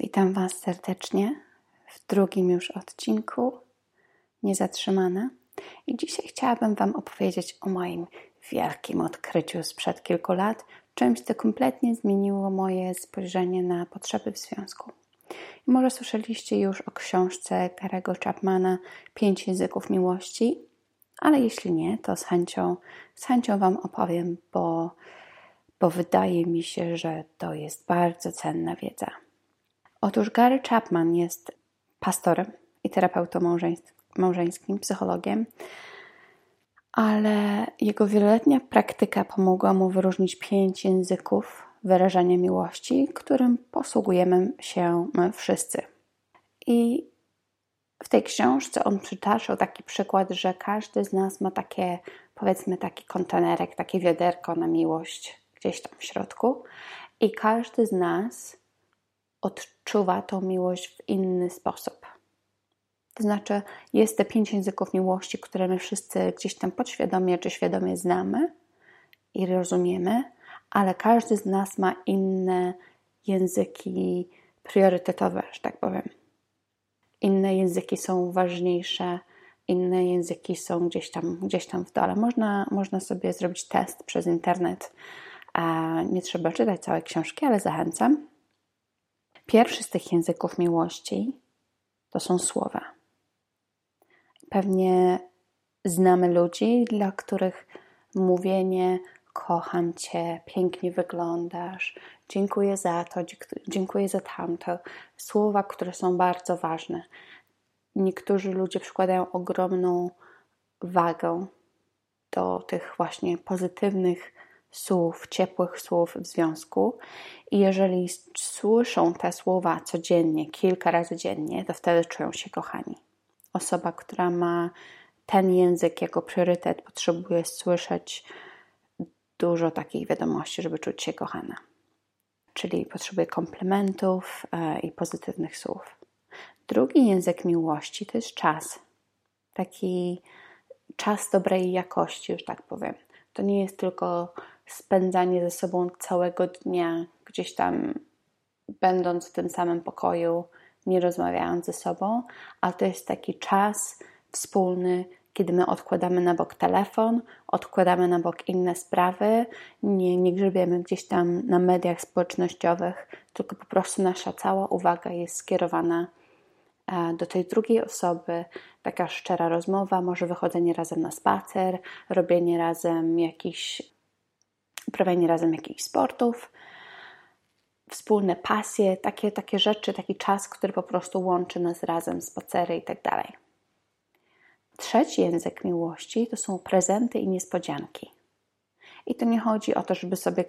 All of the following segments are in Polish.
Witam Was serdecznie w drugim już odcinku Niezatrzymana. I dzisiaj chciałabym Wam opowiedzieć o moim wielkim odkryciu sprzed kilku lat, czymś, co kompletnie zmieniło moje spojrzenie na potrzeby w związku. I może słyszeliście już o książce Garego Chapmana Pięć języków miłości, ale jeśli nie, to z chęcią, z chęcią Wam opowiem, bo, bo wydaje mi się, że to jest bardzo cenna wiedza. Otóż Gary Chapman jest pastorem i terapeutą małżeńskim, psychologiem, ale jego wieloletnia praktyka pomogła mu wyróżnić pięć języków wyrażania miłości, którym posługujemy się my wszyscy. I w tej książce on przytaczał taki przykład, że każdy z nas ma takie, powiedzmy, taki kontenerek, takie wiaderko na miłość gdzieś tam w środku, i każdy z nas odczuwa tą miłość w inny sposób. To znaczy, jest te pięć języków miłości, które my wszyscy gdzieś tam podświadomie czy świadomie znamy i rozumiemy, ale każdy z nas ma inne języki priorytetowe, że tak powiem. Inne języki są ważniejsze, inne języki są gdzieś tam, gdzieś tam w dole. Można, można sobie zrobić test przez internet. Nie trzeba czytać całej książki, ale zachęcam. Pierwszy z tych języków miłości to są słowa. Pewnie znamy ludzi, dla których mówienie kocham cię, pięknie wyglądasz, dziękuję za to, dziękuję za tamto. Słowa, które są bardzo ważne. Niektórzy ludzie przykładają ogromną wagę do tych właśnie pozytywnych słów, ciepłych słów w związku. I jeżeli słyszą te słowa codziennie, kilka razy dziennie, to wtedy czują się kochani. Osoba, która ma ten język jako priorytet, potrzebuje słyszeć dużo takich wiadomości, żeby czuć się kochana. Czyli potrzebuje komplementów e, i pozytywnych słów. Drugi język miłości to jest czas. Taki czas dobrej jakości, już tak powiem. To nie jest tylko spędzanie ze sobą całego dnia, gdzieś tam będąc w tym samym pokoju, nie rozmawiając ze sobą, ale to jest taki czas wspólny, kiedy my odkładamy na bok telefon, odkładamy na bok inne sprawy, nie, nie grzebiemy gdzieś tam na mediach społecznościowych, tylko po prostu nasza cała uwaga jest skierowana e, do tej drugiej osoby, taka szczera rozmowa, może wychodzenie razem na spacer, robienie razem jakichś uprawianie razem jakichś sportów, wspólne pasje, takie, takie rzeczy, taki czas, który po prostu łączy nas razem, spacery i tak dalej. Trzeci język miłości to są prezenty i niespodzianki. I to nie chodzi o to, żeby sobie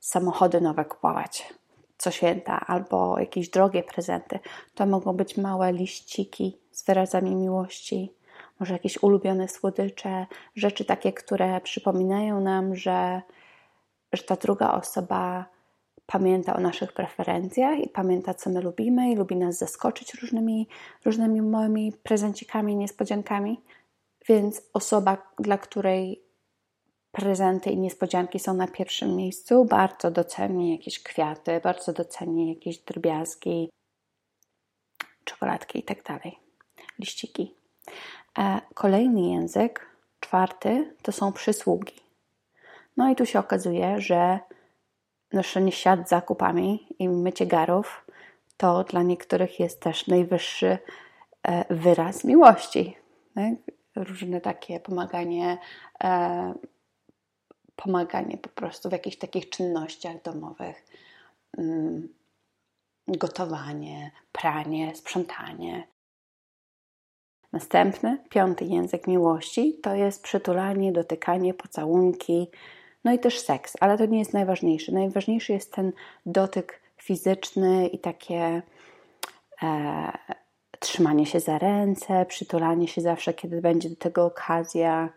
samochody nowe kupować co święta albo jakieś drogie prezenty. To mogą być małe liściki z wyrazami miłości, może jakieś ulubione słodycze, rzeczy takie, które przypominają nam, że że ta druga osoba pamięta o naszych preferencjach i pamięta, co my lubimy i lubi nas zaskoczyć różnymi, różnymi małymi prezencikami, niespodziankami. Więc osoba, dla której prezenty i niespodzianki są na pierwszym miejscu, bardzo doceni jakieś kwiaty, bardzo doceni jakieś drobiazgi, czekoladki i tak dalej, liściki. E, kolejny język, czwarty, to są przysługi. No i tu się okazuje, że noszenie siat z zakupami i mycie garów to dla niektórych jest też najwyższy e, wyraz miłości. Tak? Różne takie pomaganie, e, pomaganie po prostu w jakichś takich czynnościach domowych. Mm, gotowanie, pranie, sprzątanie. Następny, piąty język miłości to jest przytulanie, dotykanie, pocałunki, no i też seks, ale to nie jest najważniejsze. Najważniejszy jest ten dotyk fizyczny i takie e, trzymanie się za ręce, przytulanie się zawsze, kiedy będzie do tego okazja,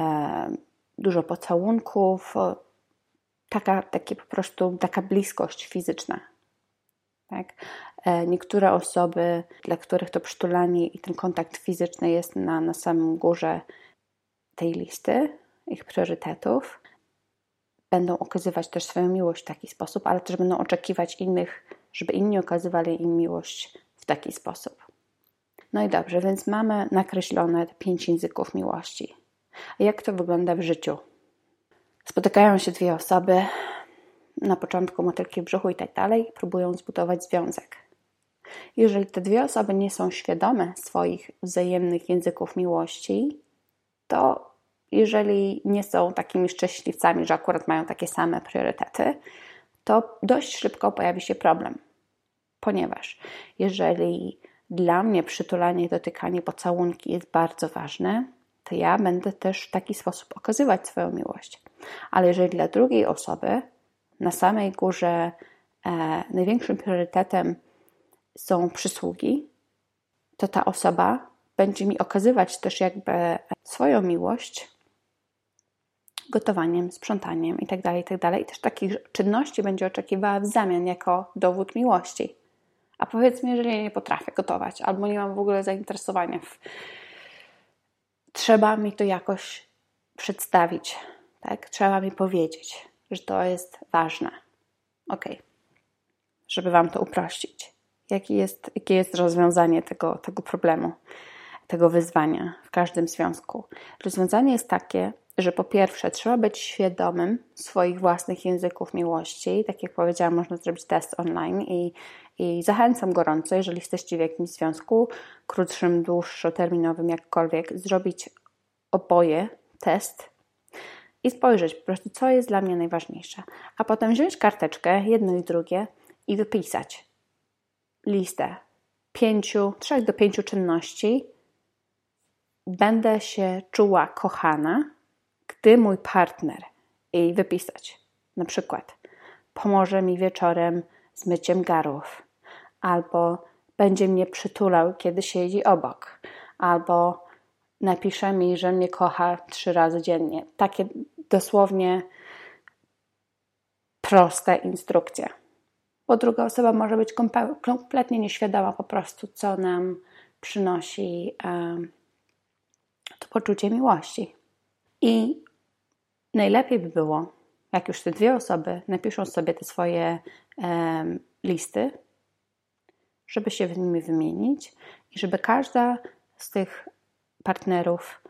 e, dużo pocałunków, taka, takie po prostu taka bliskość fizyczna. Tak? E, niektóre osoby, dla których to przytulanie i ten kontakt fizyczny jest na, na samym górze tej listy ich priorytetów, będą okazywać też swoją miłość w taki sposób, ale też będą oczekiwać innych żeby inni okazywali im miłość w taki sposób. No i dobrze, więc mamy nakreślone pięć języków miłości. A jak to wygląda w życiu? Spotykają się dwie osoby, na początku motylki w brzuchu i tak dalej, próbują zbudować związek. Jeżeli te dwie osoby nie są świadome swoich wzajemnych języków miłości, to jeżeli nie są takimi szczęśliwcami, że akurat mają takie same priorytety, to dość szybko pojawi się problem. Ponieważ jeżeli dla mnie przytulanie, dotykanie, pocałunki jest bardzo ważne, to ja będę też w taki sposób okazywać swoją miłość. Ale jeżeli dla drugiej osoby na samej górze e, największym priorytetem są przysługi, to ta osoba będzie mi okazywać też jakby swoją miłość gotowaniem, sprzątaniem itd., tak itd. Tak I też takich czynności będzie oczekiwała w zamian jako dowód miłości. A powiedzmy, jeżeli ja nie potrafię gotować albo nie mam w ogóle zainteresowania w... Trzeba mi to jakoś przedstawić, tak? Trzeba mi powiedzieć, że to jest ważne. Ok. Żeby Wam to uprościć. Jakie jest, jakie jest rozwiązanie tego, tego problemu, tego wyzwania w każdym związku? Rozwiązanie jest takie, że po pierwsze trzeba być świadomym swoich własnych języków miłości. Tak jak powiedziałam, można zrobić test online i, i zachęcam gorąco, jeżeli jesteście w jakimś związku, krótszym, dłuższoterminowym, jakkolwiek, zrobić oboje test i spojrzeć po prostu, co jest dla mnie najważniejsze. A potem wziąć karteczkę, jedno i drugie i wypisać listę pięciu, trzech do pięciu czynności. Będę się czuła kochana, gdy mój partner i wypisać. Na przykład pomoże mi wieczorem z myciem garów, albo będzie mnie przytulał, kiedy siedzi obok, albo napisze mi, że mnie kocha trzy razy dziennie. Takie dosłownie proste instrukcje. Bo druga osoba może być kompletnie nieświadoma po prostu, co nam przynosi um, to poczucie miłości. I najlepiej by było, jak już te dwie osoby napiszą sobie te swoje listy, żeby się w nimi wymienić i żeby każda z tych partnerów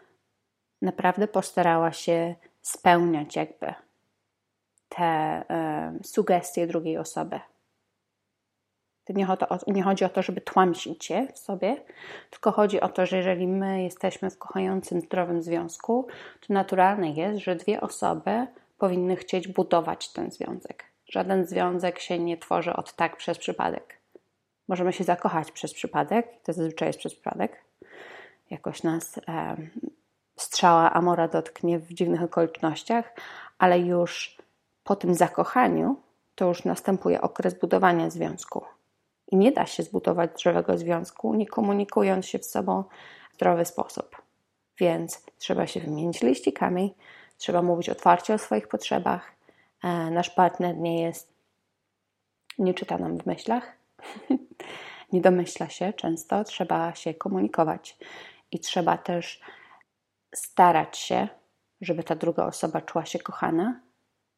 naprawdę postarała się spełniać jakby te sugestie drugiej osoby. Nie, chodzi o to, żeby tłamsić je w sobie, tylko chodzi o to, że jeżeli my jesteśmy w kochającym, zdrowym związku, to naturalne jest, że dwie osoby powinny chcieć budować ten związek. Żaden związek się nie tworzy od tak przez przypadek. Możemy się zakochać przez przypadek, to zazwyczaj jest przez przypadek. Jakoś nas e, strzała Amora dotknie w dziwnych okolicznościach, ale już po tym zakochaniu to już następuje okres budowania związku. I nie da się zbudować zdrowego związku, nie komunikując się z sobą w zdrowy sposób. Więc trzeba się wymienić liścikami, trzeba mówić otwarcie o swoich potrzebach. E, nasz partner nie jest, nie czyta nam w myślach, nie domyśla się często, trzeba się komunikować i trzeba też starać się, żeby ta druga osoba czuła się kochana,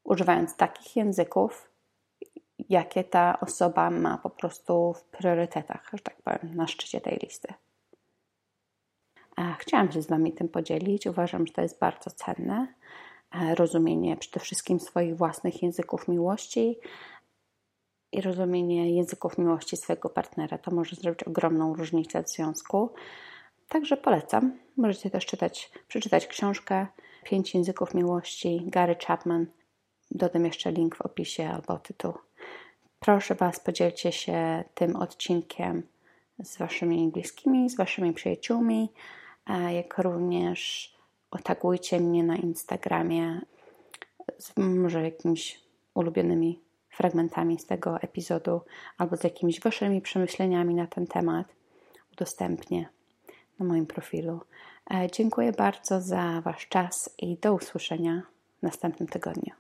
używając takich języków, jakie ta osoba ma po prostu w priorytetach, że tak powiem, na szczycie tej listy. Chciałam się z Wami tym podzielić. Uważam, że to jest bardzo cenne. Rozumienie przede wszystkim swoich własnych języków miłości i rozumienie języków miłości swojego partnera. To może zrobić ogromną różnicę w związku. Także polecam. Możecie też czytać, przeczytać książkę Pięć języków miłości Gary Chapman. Dodam jeszcze link w opisie albo tytuł. Proszę Was, podzielcie się tym odcinkiem z Waszymi bliskimi, z Waszymi przyjaciółmi, jak również otagujcie mnie na Instagramie z może jakimiś ulubionymi fragmentami z tego epizodu albo z jakimiś Waszymi przemyśleniami na ten temat. Udostępnię na moim profilu. E, dziękuję bardzo za Wasz czas i do usłyszenia w następnym tygodniu.